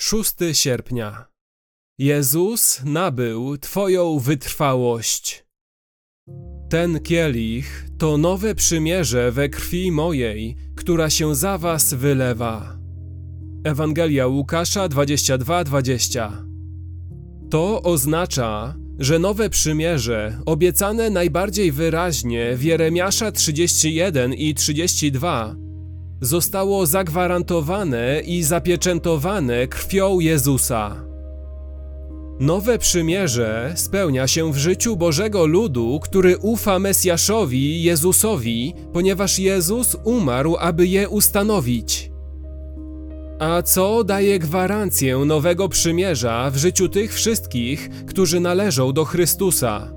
6 sierpnia. Jezus nabył Twoją wytrwałość. Ten kielich to nowe przymierze we krwi mojej, która się za Was wylewa. Ewangelia Łukasza 22:20. To oznacza, że nowe przymierze, obiecane najbardziej wyraźnie w Jeremiasza 31 i 32, zostało zagwarantowane i zapieczętowane krwią Jezusa. Nowe przymierze spełnia się w życiu Bożego ludu, który ufa Mesjaszowi, Jezusowi, ponieważ Jezus umarł, aby je ustanowić. A co daje gwarancję nowego przymierza w życiu tych wszystkich, którzy należą do Chrystusa?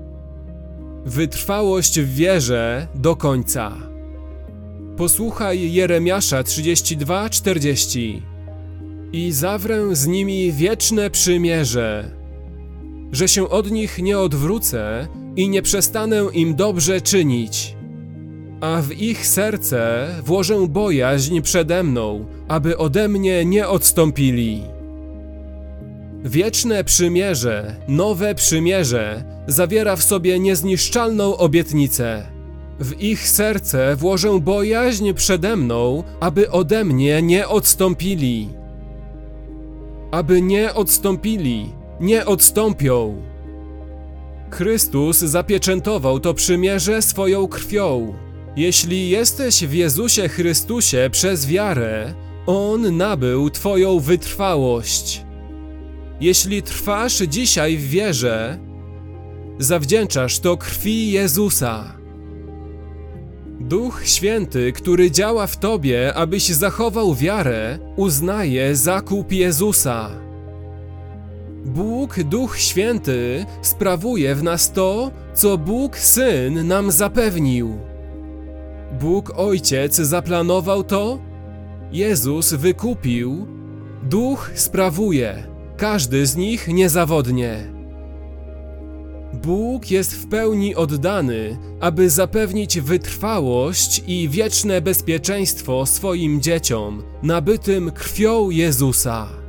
Wytrwałość w wierze do końca. Posłuchaj Jeremiasza 32:40. I zawrę z nimi wieczne przymierze, że się od nich nie odwrócę i nie przestanę im dobrze czynić. A w ich serce włożę bojaźń przede mną, aby ode mnie nie odstąpili. Wieczne przymierze, nowe przymierze, zawiera w sobie niezniszczalną obietnicę. W ich serce włożę bojaźń przede mną, aby ode mnie nie odstąpili. Aby nie odstąpili, nie odstąpią. Chrystus zapieczętował to przymierze swoją krwią. Jeśli jesteś w Jezusie Chrystusie przez wiarę, On nabył Twoją wytrwałość. Jeśli trwasz dzisiaj w wierze, zawdzięczasz to krwi Jezusa. Duch Święty, który działa w Tobie, abyś zachował wiarę, uznaje zakup Jezusa. Bóg Duch Święty sprawuje w nas to, co Bóg Syn nam zapewnił. Bóg Ojciec zaplanował to, Jezus wykupił, Duch sprawuje, każdy z nich niezawodnie. Bóg jest w pełni oddany, aby zapewnić wytrwałość i wieczne bezpieczeństwo swoim dzieciom, nabytym krwią Jezusa.